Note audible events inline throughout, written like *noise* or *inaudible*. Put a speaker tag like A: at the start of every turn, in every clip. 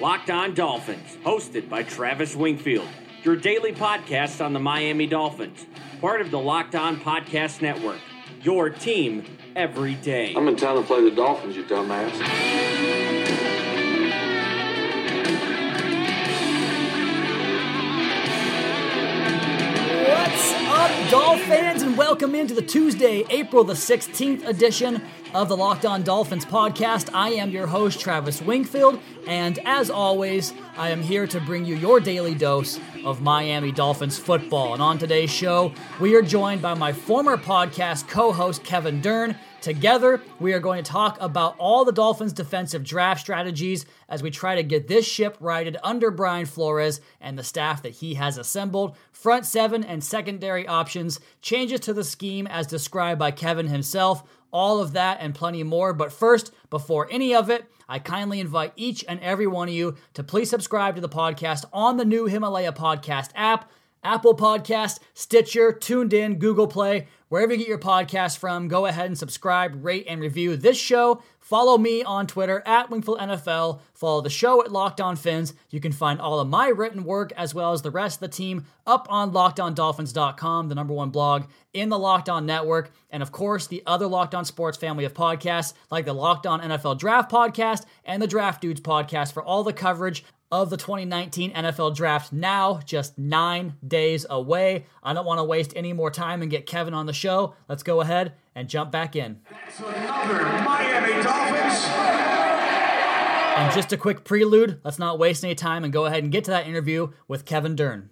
A: Locked On Dolphins, hosted by Travis Wingfield, your daily podcast on the Miami Dolphins, part of the Locked On Podcast Network. Your team every day.
B: I'm in town to play the Dolphins, you dumbass.
C: What's up, Dolph fans, and welcome into the Tuesday, April the 16th edition of the Locked On Dolphins podcast. I am your host, Travis Wingfield, and as always, I am here to bring you your daily dose of Miami Dolphins football. And on today's show, we are joined by my former podcast co host, Kevin Dern. Together, we are going to talk about all the Dolphins' defensive draft strategies as we try to get this ship righted under Brian Flores and the staff that he has assembled. Front seven and secondary options, changes to the scheme as described by Kevin himself, all of that and plenty more. But first, before any of it, I kindly invite each and every one of you to please subscribe to the podcast on the new Himalaya Podcast app. Apple Podcast, Stitcher, TuneIn, Google Play, wherever you get your podcast from, go ahead and subscribe, rate, and review this show. Follow me on Twitter at Wingfield NFL. Follow the show at Locked On Fins. You can find all of my written work as well as the rest of the team up on LockedOnDolphins.com, the number one blog in the Locked On Network, and of course the other Locked On Sports family of podcasts like the Locked On NFL Draft Podcast and the Draft Dudes Podcast for all the coverage of the 2019 NFL Draft now, just nine days away. I don't want to waste any more time and get Kevin on the show. Let's go ahead and jump back in.
D: So another Miami Dolphins.
C: And just a quick prelude, let's not waste any time and go ahead and get to that interview with Kevin Dern.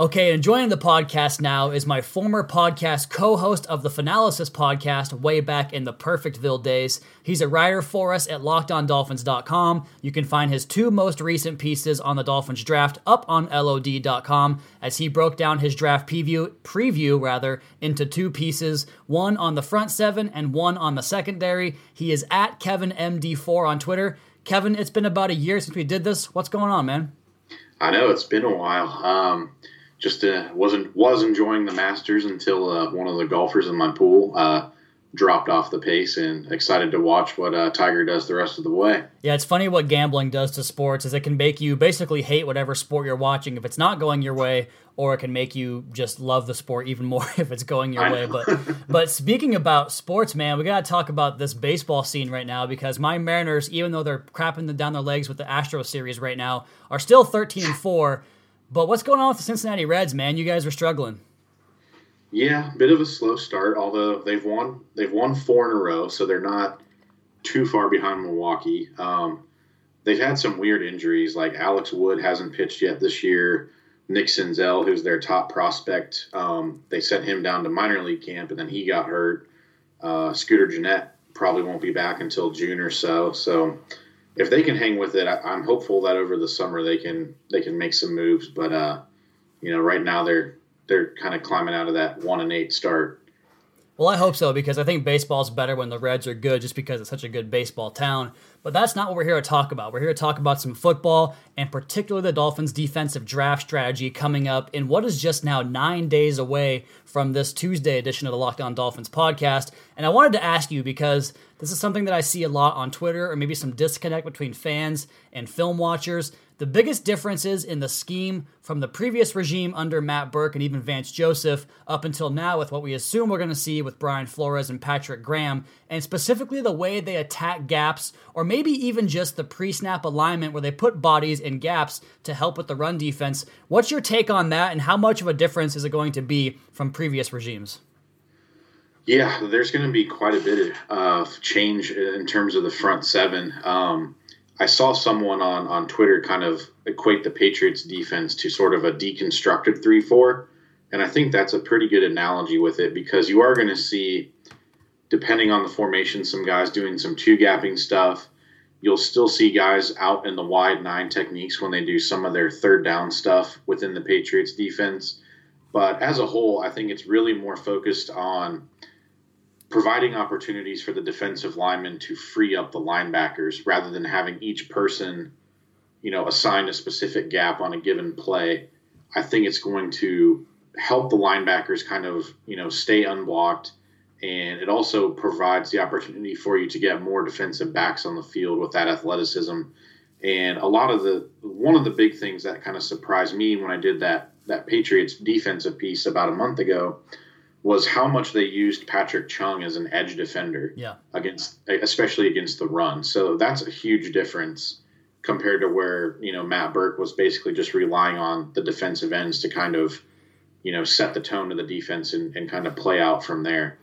C: Okay, and joining the podcast now is my former podcast co host of the Finalysis podcast way back in the Perfectville days. He's a writer for us at lockedondolphins.com. You can find his two most recent pieces on the Dolphins draft up on LOD.com as he broke down his draft preview, preview rather, into two pieces one on the front seven and one on the secondary. He is at KevinMD4 on Twitter. Kevin, it's been about a year since we did this. What's going on, man?
E: I know it's been a while. Um, just uh, wasn't was enjoying the Masters until uh, one of the golfers in my pool uh, dropped off the pace, and excited to watch what uh, Tiger does the rest of the way.
C: Yeah, it's funny what gambling does to sports. Is it can make you basically hate whatever sport you're watching if it's not going your way, or it can make you just love the sport even more *laughs* if it's going your way. But *laughs* but speaking about sports, man, we gotta talk about this baseball scene right now because my Mariners, even though they're crapping down their legs with the Astro series right now, are still 13 and four. But what's going on with the Cincinnati Reds, man? You guys are struggling.
E: Yeah, bit of a slow start. Although they've won, they've won four in a row, so they're not too far behind Milwaukee. Um, they've had some weird injuries, like Alex Wood hasn't pitched yet this year. Nick Senzel, who's their top prospect, um, they sent him down to minor league camp, and then he got hurt. Uh, Scooter Gennett probably won't be back until June or so. So if they can hang with it, I, am hopeful that over the summer they can they can make some moves. But uh, you know, right now they're they're kind of climbing out of that one and eight start.
C: Well, I hope so because I think baseball's better when the Reds are good, just because it's such a good baseball town. But that's not what we're here to talk about. We're here to talk about some football and particularly the Dolphins' defensive draft strategy coming up in what is just now nine days away from this Tuesday edition of the Locked On Dolphins podcast. And I wanted to ask you because this is something that I see a lot on Twitter, or maybe some disconnect between fans and film watchers. The biggest differences in the scheme from the previous regime under Matt Burke and even Vance Joseph up until now with what we assume we're going to see with Brian Flores and Patrick Graham, and specifically the way they attack gaps, or maybe even just the pre snap alignment where they put bodies in gaps to help with the run defense. What's your take on that, and how much of a difference is it going to be from previous regimes?
E: Yeah, there's going to be quite a bit of change in terms of the front seven. Um, I saw someone on, on Twitter kind of equate the Patriots defense to sort of a deconstructed 3 4. And I think that's a pretty good analogy with it because you are going to see, depending on the formation, some guys doing some two gapping stuff. You'll still see guys out in the wide nine techniques when they do some of their third down stuff within the Patriots defense. But as a whole, I think it's really more focused on providing opportunities for the defensive linemen to free up the linebackers rather than having each person, you know, assign a specific gap on a given play. I think it's going to help the linebackers kind of, you know, stay unblocked and it also provides the opportunity for you to get more defensive backs on the field with that athleticism. And a lot of the one of the big things that kind of surprised me when I did that that Patriots defensive piece about a month ago was how much they used Patrick Chung as an edge defender.
C: Yeah.
E: Against especially against the run. So that's a huge difference compared to where, you know, Matt Burke was basically just relying on the defensive ends to kind of, you know, set the tone of the defense and, and kind of play out from there.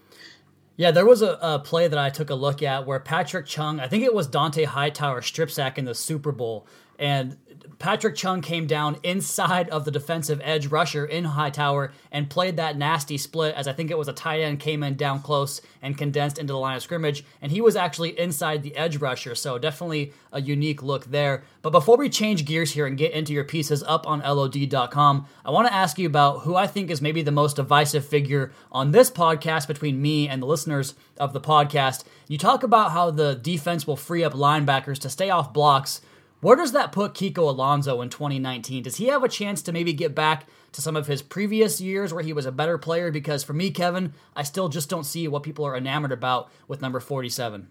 C: Yeah, there was a, a, play that I took a look at where Patrick Chung, I think it was Dont'a Hightower strip sack in the Super Bowl, and Patrick Chung came down inside of the defensive edge rusher in Hightower and played that nasty split as I think it was a tight end came in down close and condensed into the line of scrimmage. And he was actually inside the edge rusher, so definitely a unique look there. But before we change gears here and get into your pieces up on LOD.com, I want to ask you about who I think is maybe the most divisive figure on this podcast between me and the listeners of the podcast. You talk about how the defense will free up linebackers to stay off blocks where does that put Kiko Alonso in 2019? Does he have a chance to maybe get back to some of his previous years where he was a better player? Because for me, Kevin, I still just don't see what people are enamored about with number 47.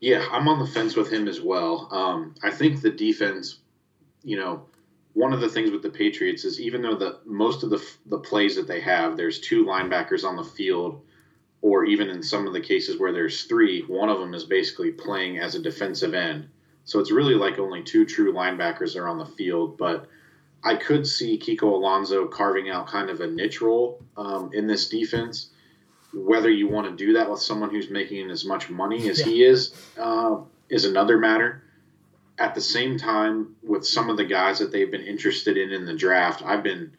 E: Yeah, I'm on the fence with him as well. Um, I think the defense, you know, one of the things with the Patriots is even though the most of the the plays that they have, there's two linebackers on the field, or even in some of the cases where there's three, one of them is basically playing as a defensive end. So it's really like only two true linebackers are on the field. But I could see Kiko Alonso carving out kind of a niche role um, in this defense. Whether you want to do that with someone who's making as much money as yeah. he is uh, is another matter. At the same time, with some of the guys that they've been interested in in the draft, I've been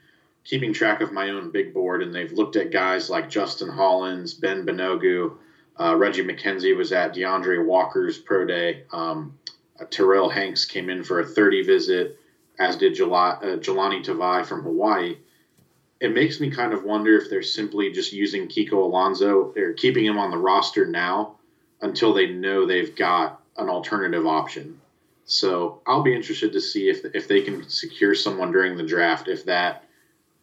E: keeping track of my own big board, and they've looked at guys like Justin Hollins, Ben Banogu, uh, Reggie McKenzie was at DeAndre Walker's pro day. Um, uh, Terrell Hanks came in for a 30 visit, as did Jel- uh, Jahlani Tavai from Hawaii. It makes me kind of wonder if they're simply just using Kiko Alonso or keeping him on the roster now until they know they've got an alternative option. So I'll be interested to see if if they can secure someone during the draft. If that,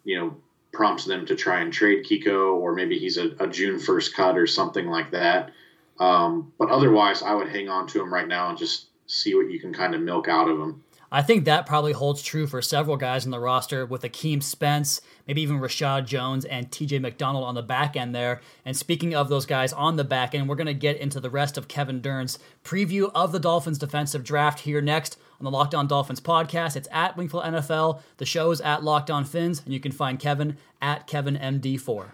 E: you know, prompts them to try and trade Kiko, or maybe he's a, a June first cut or something like that. Um, but otherwise, I would hang on to him right now and just see what you can kind of milk out of them.
C: I think that probably holds true for several guys in the roster with Akeem Spence, maybe even Reshad Jones and TJ McDonald on the back end there. And speaking of those guys on the back end, we're going to get into the rest of Kevin Dern's preview of the Dolphins defensive draft here next on the Locked On Dolphins podcast. It's at Wingfield NFL. The show is at Locked On Fins, and you can find Kevin at KevinMD4.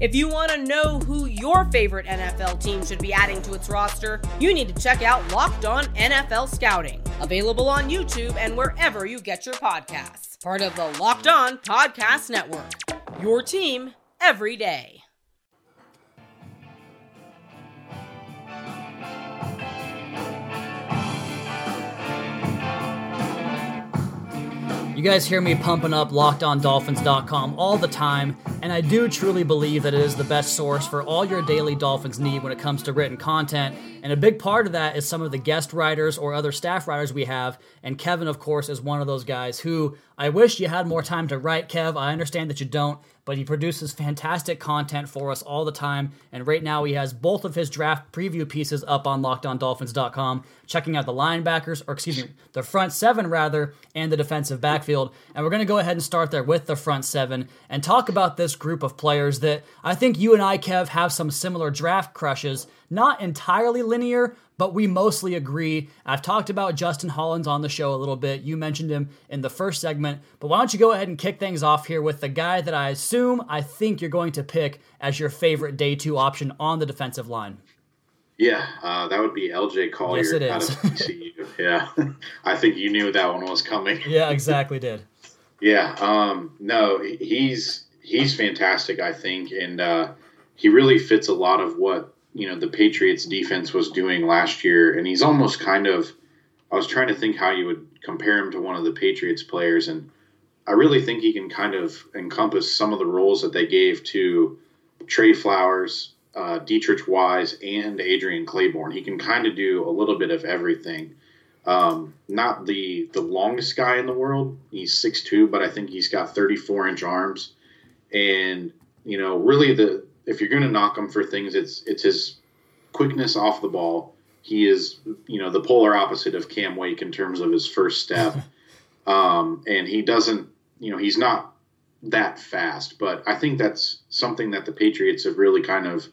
F: If you want to know who your favorite NFL team should be adding to its roster, you need to check out Locked On NFL Scouting, available on YouTube and wherever you get your podcasts. Part of the Locked On Podcast Network. Your team every day.
C: You guys hear me pumping up lockedondolphins.com all the time, and I do truly believe that it is the best source for all your daily Dolphins need when it comes to written content. And a big part of that is some of the guest writers or other staff writers we have. And Kevin, of course, is one of those guys who I wish you had more time to write, Kev. I understand that you don't, but he produces fantastic content for us all the time. And right now, he has both of his draft preview pieces up on lockedondolphins.com, checking out the linebackers, or excuse me, the front seven rather, and the defensive backfield. And we're going to go ahead and start there with the front seven and talk about this group of players that I think you and I, Kev, have some similar draft crushes. Not entirely linear, but we mostly agree. I've talked about Justin Hollins on the show a little bit. You mentioned him in the first segment, but why don't you go ahead and kick things off here with the guy that I assume I think you're going to pick as your favorite day two option on the defensive line?
E: Yeah, uh, that would be LJ Collier
C: yes, it is.
E: out of *laughs* TCU. yeah, *laughs* I think you knew that one was coming. *laughs*
C: yeah, exactly did.
E: Yeah, um, no, he's he's fantastic. I think, and uh, he really fits a lot of what you know the Patriots defense was doing last year, and he's almost kind of. I was trying to think how you would compare him to one of the Patriots players, and I really think he can kind of encompass some of the roles that they gave to Trey Flowers, uh, Deatrich Wise, and Adrian Clayborn. He can kind of do a little bit of everything. Um, not the the longest guy in the world. He's 6'2", but I think he's got 34 inch arms, and you know, really the if you're going to knock him for things, it's it's his quickness off the ball. He is, you know, the polar opposite of Cam Wake in terms of his first step, *laughs* um, and he doesn't, you know, he's not that fast. But I think that's something that the Patriots have really kind of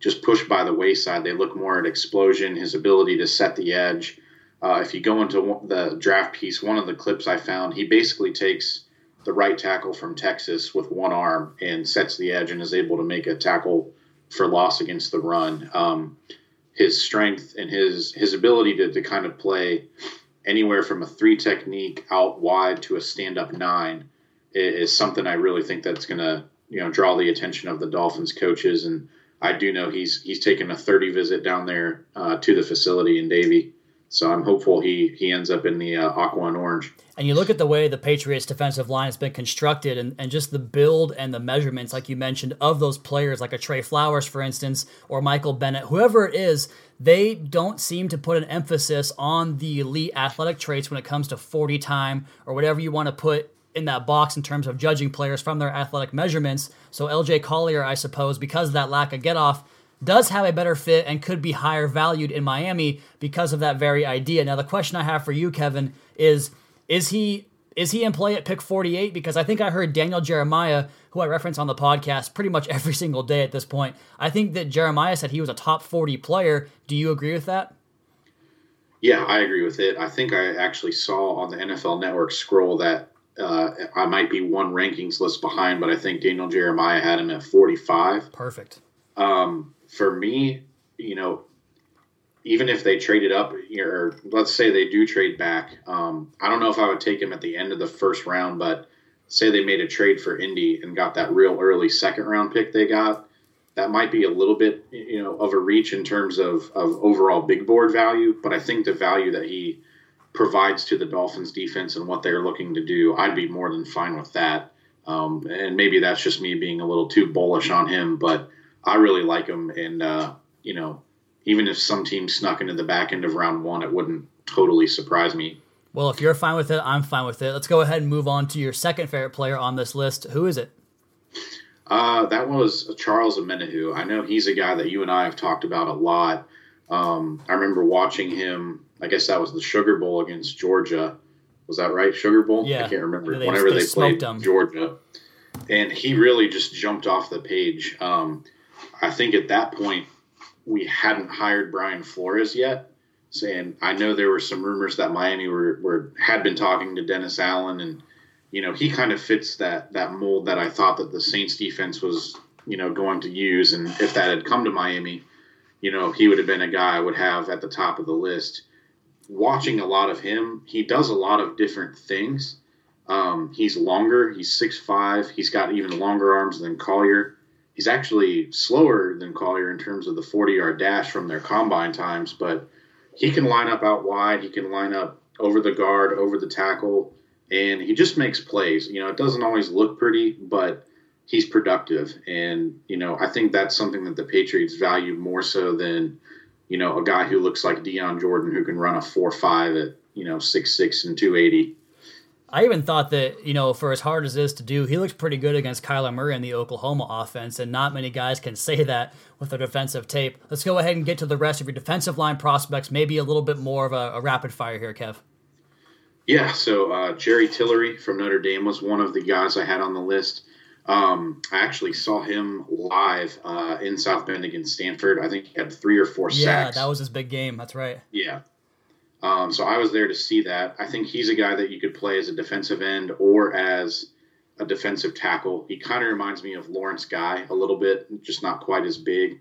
E: just pushed by the wayside. They look more at explosion, his ability to set the edge. Uh, if you go into the draft piece, one of the clips I found, he basically takes the right tackle from Texas with one arm and sets the edge and is able to make a tackle for loss against the run. Um, his strength and his his ability to, to kind of play anywhere from a three technique out wide to a stand up nine is, is something I really think that's going to you know draw the attention of the Dolphins coaches and I do know he's he's taken a 30 visit down there uh, to the facility in Davie. So I'm hopeful he he ends up in the uh, aqua and orange.
C: And you look at the way the Patriots defensive line has been constructed and, and just the build and the measurements, like you mentioned, of those players, like a Trey Flowers, for instance, or Michael Bennett, whoever it is, they don't seem to put an emphasis on the elite athletic traits when it comes to 40 time or whatever you want to put in that box in terms of judging players from their athletic measurements. So LJ Collier, I suppose, because of that lack of get off, does have a better fit and could be higher valued in Miami because of that very idea. Now, the question I have for you, Kevin, is is he is he in play at pick 48? Because I think I heard Daniel Jeremiah, who I reference on the podcast pretty much every single day at this point. I think that Jeremiah said he was a top 40 player. Do you agree with that?
E: Yeah, I agree with it. I think I actually saw on the NFL Network scroll that uh, I might be one rankings list behind, but I think Daniel Jeremiah had him at 45.
C: Perfect.
E: Um, for me, you know, even if they traded up, or let's say they do trade back, um, I don't know if I would take him at the end of the first round, but say they made a trade for Indy and got that real early second round pick they got, that might be a little bit, you know, of a reach in terms of, of overall big board value. But I think the value that he provides to the Dolphins defense and what they're looking to do, I'd be more than fine with that. Um, and maybe that's just me being a little too bullish on him, but I really like him. And, uh, you know, even if some team snuck into the back end of round one, it wouldn't totally surprise me.
C: Well, if you're fine with it, I'm fine with it. Let's go ahead and move on to your second favorite player on this list. Who is it?
E: Uh, that was Charles Omenihu. I know he's a guy that you and I have talked about a lot. Um, I remember watching him. I guess that was the Sugar Bowl against Georgia. Was that right? Sugar Bowl?
C: Yeah.
E: I can't remember.
C: They,
E: Whenever
C: they,
E: they, played. Georgia, and he really just jumped off the page. Um, I think at that point we hadn't hired Brian Flores yet. Saying I know there were some rumors that Miami were, were had been talking to Dennis Allen, and you know he kind of fits that that mold that I thought that the Saints defense was you know going to use, and if that had come to Miami, you know he would have been a guy I would have at the top of the list. Watching a lot of him, he does a lot of different things. Um, he's longer. He's six five. He's got even longer arms than Collier he's actually slower than Collier in terms of the 40 yard dash from their combine times, but he can line up out wide. He can line up over the guard, over the tackle. and he just makes plays. You know, it doesn't always look pretty, but he's productive, and you know, I think that's something that the Patriots value more so than you know a guy who looks like Dion Jordan who can run a four five at you know six six and two eighty.
C: I even thought that, you know, for as hard as this to do, he looks pretty good against Kyler Murray in the Oklahoma offense, and not many guys can say that with their defensive tape. Let's go ahead and get to the rest of your defensive line prospects, maybe a little bit more of a, a rapid fire here, Kev.
E: Yeah, so uh, Jerry Tillery from Notre Dame was one of the guys I had on the list. Um, I actually saw him live uh, in South Bend against Stanford. I think he had three or four
C: yeah,
E: sacks.
C: Yeah, that was his big game. That's right.
E: Yeah. Um, so I was there to see that. I think he's a guy that you could play as a defensive end or as a defensive tackle. He kind of reminds me of Lawrence Guy a little bit, just not quite as big.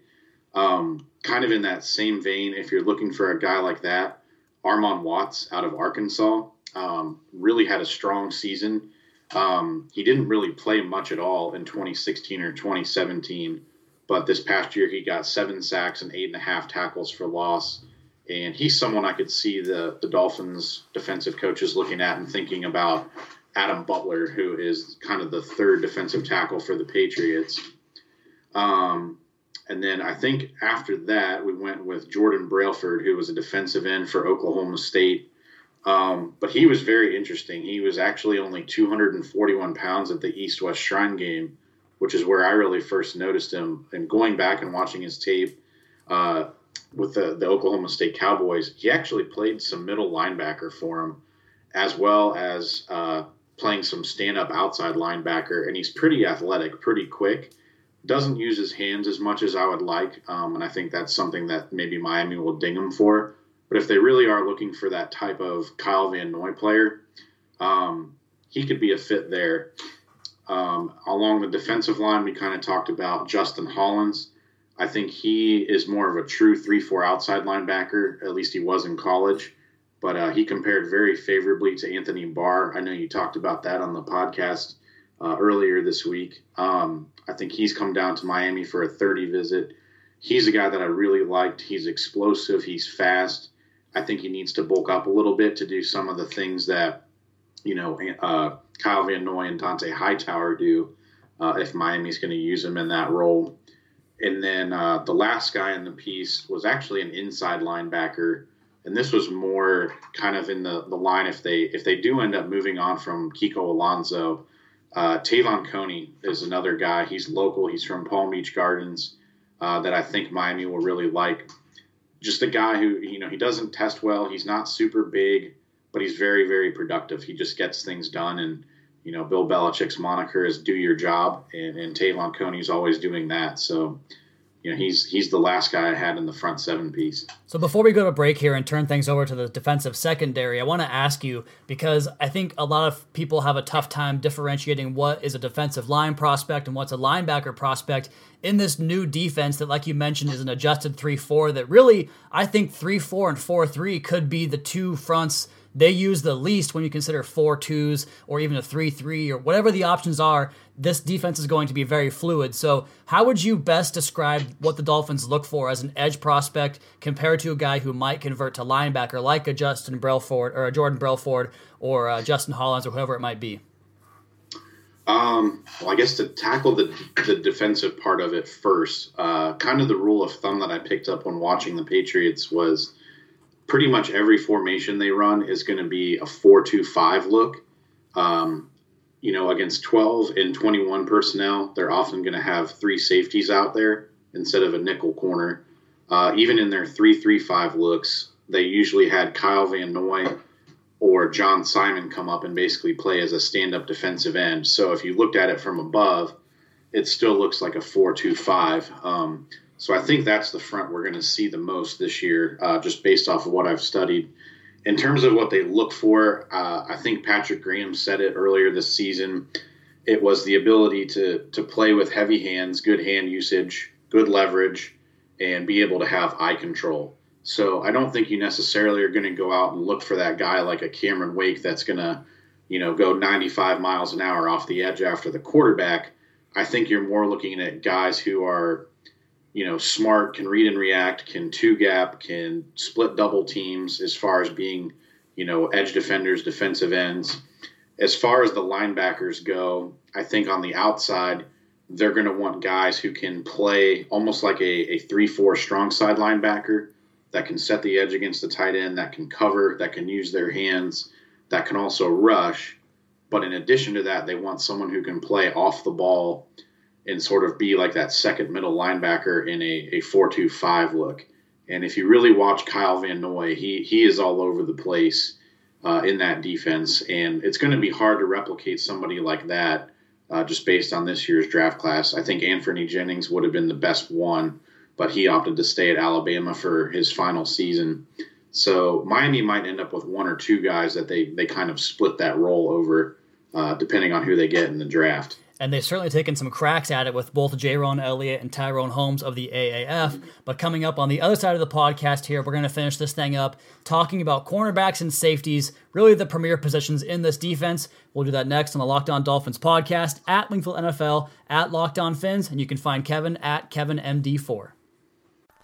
E: Um, kind of in that same vein, if you're looking for a guy like that, Armon Watts out of Arkansas um, really had a strong season. Um, he didn't really play much at all in 2016 or 2017, but this past year he got seven sacks and eight and a half tackles for loss and he's someone I could see the the Dolphins defensive coaches looking at and thinking about Adam Butler, who is kind of the third defensive tackle for the Patriots. Um, and then I think after that we went with Jordan Brailford, who was a defensive end for Oklahoma State. Um, but he was very interesting. He was actually only 241 pounds at the East West Shrine game, which is where I really first noticed him. And going back and watching his tape, uh, with the, the Oklahoma State Cowboys, he actually played some middle linebacker for him, as well as uh, playing some stand up outside linebacker. And he's pretty athletic, pretty quick. Doesn't use his hands as much as I would like. Um, and I think that's something that maybe Miami will ding him for. But if they really are looking for that type of Kyle Van Noy player, um, he could be a fit there. Um, along the defensive line, we kind of talked about Justin Hollins. I think he is more of a true 3 4 outside linebacker. At least he was in college. But uh, he compared very favorably to Anthony Barr. I know you talked about that on the podcast uh, earlier this week. Um, I think he's come down to Miami for a 30 visit. He's a guy that I really liked. He's explosive, he's fast. I think he needs to bulk up a little bit to do some of the things that, you know, uh, Kyle Van Noy and Dont'a Hightower do uh, if Miami's going to use him in that role. And then uh, the last guy in the piece was actually an inside linebacker, and this was more kind of in the, the line if they if they do end up moving on from Kiko Alonso. Uh, Te'von Coney is another guy. He's local. He's from Palm Beach Gardens uh, that I think Miami will really like. Just a guy who you know he doesn't test well. He's not super big, but he's very very productive. He just gets things done and you know, Bill Belichick's moniker is "Do your job," and, and Te'von Coney's always doing that. So, you know, he's he's the last guy I had in the front seven piece.
C: So before we go to break here and turn things over to the defensive secondary, I want to ask you because I think a lot of people have a tough time differentiating what is a defensive line prospect and what's a linebacker prospect in this new defense that, like you mentioned, is an adjusted three-four. That really, I think three-four and four-three could be the two fronts they use the least when you consider four twos or even a three three or whatever the options are. This defense is going to be very fluid. So, how would you best describe what the Dolphins look for as an edge prospect compared to a guy who might convert to linebacker like a Justin Brailford or a Jordan Brailford or uh, Justin Hollins or whoever it might be?
E: Um, well, I guess to tackle the, the defensive part of it first, uh, kind of the rule of thumb that I picked up when watching the Patriots was pretty much every formation they run is going to be a 4-2-5 look. Um, you know, against 12 and 21 personnel, they're often going to have three safeties out there instead of a nickel corner. Uh, even in their 3-3-5 looks, they usually had Kyle Van Noy or John Simon come up and basically play as a stand-up defensive end. So if you looked at it from above, it still looks like a 4-2-5. Um, so I think that's the front we're going to see the most this year, uh, just based off of what I've studied. In terms of what they look for, uh, I think Patrick Graham said it earlier this season. It was the ability to to play with heavy hands, good hand usage, good leverage, and be able to have eye control. So I don't think you necessarily are going to go out and look for that guy like a Cameron Wake that's going to, you know, go 95 miles an hour off the edge after the quarterback. I think you're more looking at guys who are you know, smart, can read and react, can two gap, can split double teams as far as being, you know, edge defenders, defensive ends. as far as the linebackers go, I think on the outside, they're going to want guys who can play almost like a, a 3 4 strong side linebacker that can set the edge against the tight end, that can cover, that can use their hands, that can also rush. But in addition to that, they want someone who can play off the ball and sort of be like that second middle linebacker in a, a 4 2 5 look. And if you really watch Kyle Van Noy, he, he is all over the place uh, in that defense. And it's going to be hard to replicate somebody like that uh, just based on this year's draft class. I think Anfernee Jennings would have been the best one, but he opted to stay at Alabama for his final season. So Miami might end up with one or two guys that they, they kind of split that role over, uh, depending on who they get in the draft
C: and they've certainly taken some cracks at it with both Jayrone Elliott and Tyrone Holmes of the AAF. But coming up on the other side of the podcast here, we're going to finish this thing up talking about cornerbacks and safeties, really the premier positions in this defense. We'll do that next on the Locked On Dolphins podcast at Wingfield NFL, at Locked On Fins, and you can find Kevin at KevinMD4.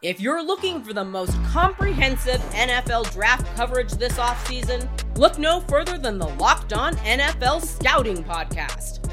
F: If you're looking for the most comprehensive NFL draft coverage this offseason, look no further than the Locked On NFL Scouting Podcast.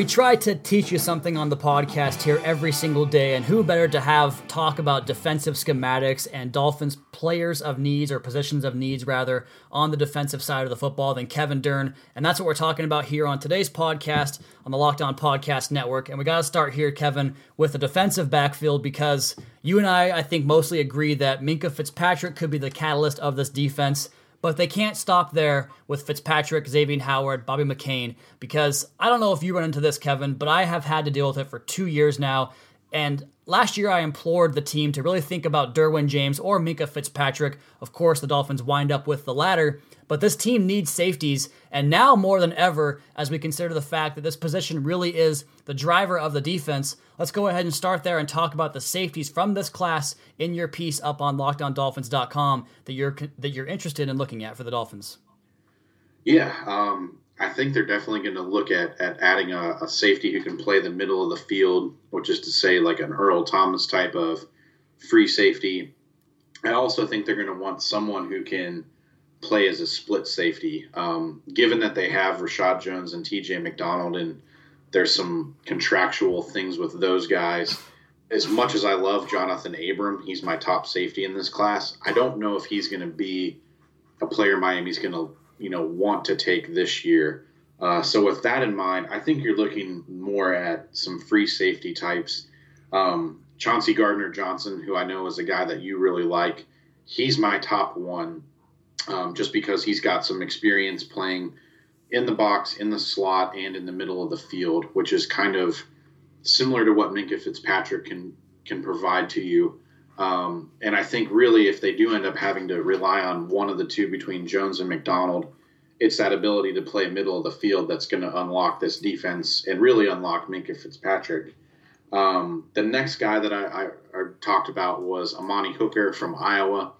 C: We try to teach you something on the podcast here every single day, and who better to have talk about defensive schematics and Dolphins players of needs or positions of needs rather on the defensive side of the football than Kevin Dern. And that's what we're talking about here on today's podcast on the Locked On Podcast Network. And we got to start here, Kevin, with the defensive backfield because you and I, I think, mostly agree that Minkah Fitzpatrick could be the catalyst of this defense. But they can't stop there with Fitzpatrick, Xavier Howard, Bobby McCain, because I don't know if you run into this, Kevin, but I have had to deal with it for two years now. And last year, I implored the team to really think about Derwin James or Minkah Fitzpatrick. Of course, the Dolphins wind up with the latter. But this team needs safeties, and now more than ever, as we consider the fact that this position really is the driver of the defense, let's go ahead and start there and talk about the safeties from this class in your piece up on LockedOnDolphins.com that you're that you're interested in looking at for the Dolphins.
E: Yeah, um, I think they're definitely going to look at, at adding a, a, safety who can play the middle of the field, which is to say, like an Earl Thomas type of free safety. I also think they're going to want someone who can play as a split safety. Um, given that they have Reshad Jones and TJ McDonald, and there's some contractual things with those guys. As much as I love Jonathan Abram, he's my top safety in this class. I don't know if he's going to be a player Miami's going to, you know, want to take this year. Uh, so with that in mind, I think you're looking more at some free safety types. Um, Chauncey Gardner Johnson, who I know is a guy that you really like, he's my top one um, just because he's got some experience playing in the box, in the slot, and in the middle of the field, which is kind of similar to what Minkah Fitzpatrick can can provide to you. Um, and I think really, if they do end up having to rely on one of the two between Jones and McDonald, it's that ability to play middle of the field that's going to unlock this defense and really unlock Minkah Fitzpatrick. Um, the next guy that I, I, I talked about was Amani Hooker from Iowa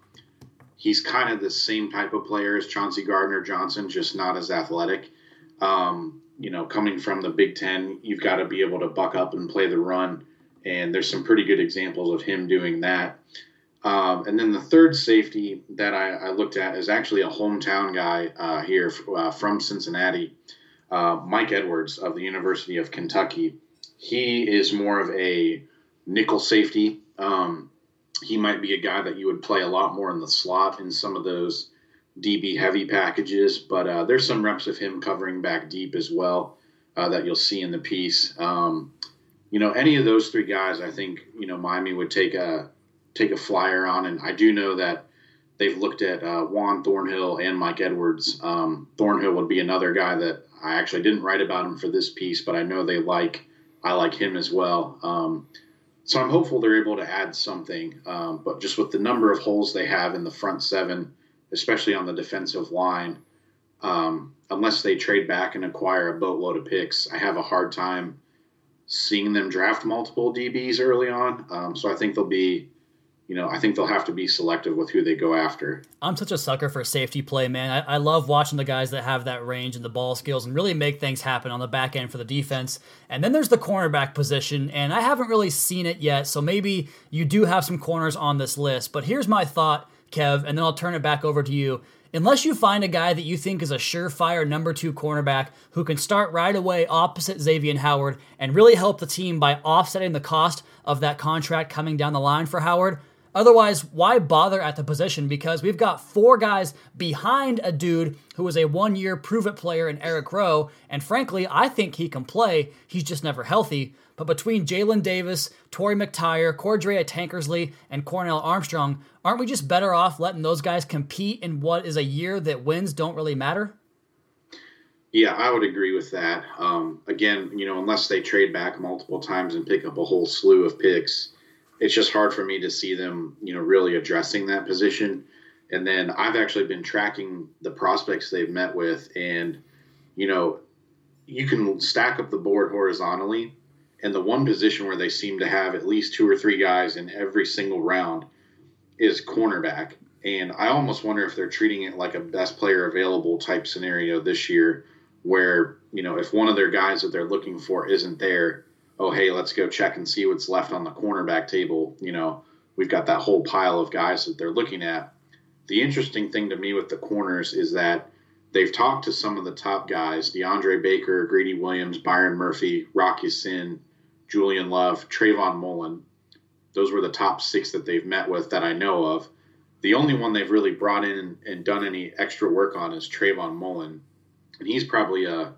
E: he's kind of the same type of player as Chauncey Gardner Johnson, just not as athletic. Um, you know, coming from the Big Ten, you've got to be able to buck up and play the run. And there's some pretty good examples of him doing that. Um, and then the third safety that I, I, looked at is actually a hometown guy uh, here uh, from Cincinnati. uh, Mike Edwards of the University of Kentucky. He is more of a nickel safety. Um, he might be a guy that you would play a lot more in the slot in some of those DB heavy packages, but uh, there's some reps of him covering back deep as well uh, that you'll see in the piece. Um, you know, any of those three guys, I think you know Miami would take a take a flyer on, and I do know that they've looked at uh, Juan Thornhill and Mike Edwards. Um, Thornhill would be another guy that I actually didn't write about him for this piece, but I know they like I like him as well. Um, so I'm hopeful they're able to add something. Um, but just with the number of holes they have in the front seven, especially on the defensive line, um, unless they trade back and acquire a boatload of picks, I have a hard time seeing them draft multiple DBs early on. Um, so I think they'll be you know, I think they'll have to be selective with who they go after.
C: I'm such a sucker for safety play, man. I, I, love watching the guys that have that range and the ball skills and really make things happen on the back end for the defense. And then there's the cornerback position, and I haven't really seen it yet, so maybe you do have some corners on this list. But here's my thought, Kev, and then I'll turn it back over to you. Unless you find a guy that you think is a surefire number two cornerback who can start right away opposite Xavier Howard and really help the team by offsetting the cost of that contract coming down the line for Howard, Otherwise, why bother at the position? Because we've got four guys behind a dude who is a one year prove it player in Eric Rowe. And frankly, I think he can play. He's just never healthy. But between Jalen Davis, Torry McTyer, Cordrea Tankersley, and Cornell Armstrong, aren't we just better off letting those guys compete in what is a year that wins don't really matter?
E: Yeah, I would agree with that. Um, again, you know, unless they trade back multiple times and pick up a whole slew of picks it's just hard for me to see them, you know, really addressing that position. And then I've actually been tracking the prospects they've met with, and you know, you can stack up the board horizontally. And the one position where they seem to have at least two or three guys in every single round is cornerback. And I almost wonder if they're treating it like a best player available type scenario this year, where, you know, if one of their guys that they're looking for isn't there, oh hey, let's go check and see what's left on the cornerback table. You know, we've got that whole pile of guys that they're looking at. The interesting thing to me with the corners is that they've talked to some of the top guys: DeAndre Baker, Greedy Williams, Byron Murphy, Rock Ya-Sin, Julian Love, Trayvon Mullen. Those were the top six that they've met with that I know of. The only one they've really brought in and done any extra work on is Trayvon Mullen, and he's probably a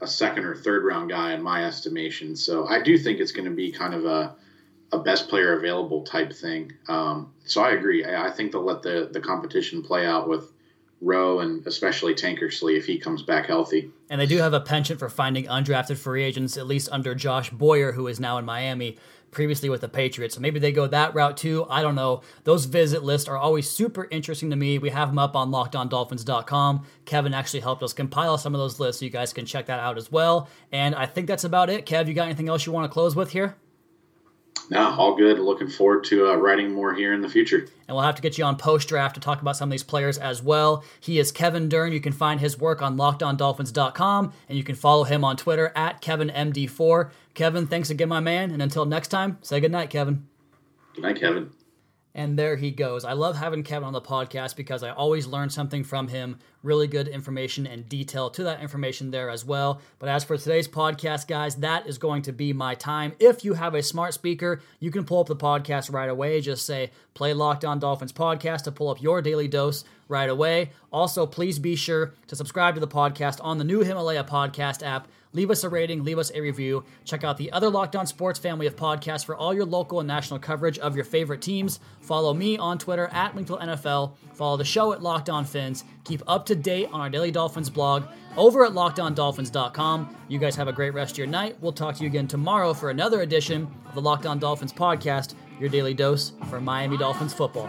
E: a second or third round guy in my estimation. So I do think it's going to be kind of a a best player available type thing. Um, so I agree. I, I, think they'll let the the competition play out with Rowe and especially Tankersley if he comes back healthy.
C: And they do have a penchant for finding undrafted free agents, at least under Josh Boyer, who is now in Miami previously with the Patriots. So maybe they go that route too. I don't know. Those visit lists are always super interesting to me. We have them up on lockedondolphins.com. Kevin actually helped us compile some of those lists, so you guys can check that out as well. And I think that's about it. Kev, you got anything else you want to close with here?
E: No, all good. Looking forward to uh, writing more here in the future.
C: And we'll have to get you on post draft to talk about some of these players as well. He is Kevin Dern. You can find his work on lockedondolphins.com, and you can follow him on Twitter at KevinMD4. Kevin, thanks again, my man. And until next time, say good night, Kevin.
E: Good night, Kevin.
C: And there he goes. I love having Kevin on the podcast because I always learn something from him. Really good information and detail to that information there as well. But as for today's podcast, guys, that is going to be my time. If you have a smart speaker, you can pull up the podcast right away. Just say, play Locked On Dolphins podcast to pull up your daily dose right away. Also, please be sure to subscribe to the podcast on the new Himalaya podcast app Leave us a rating, leave us a review. Check out the other Locked On Sports family of podcasts for all your local and national coverage of your favorite teams. Follow me on Twitter at Wingfield NFL. Follow the show at Locked On Fins. Keep up to date on our Daily Dolphins blog over at LockedOnDolphins.com. You guys have a great rest of your night. We'll talk to you again tomorrow for another edition of the Locked On Dolphins podcast, your daily dose for Miami Dolphins football.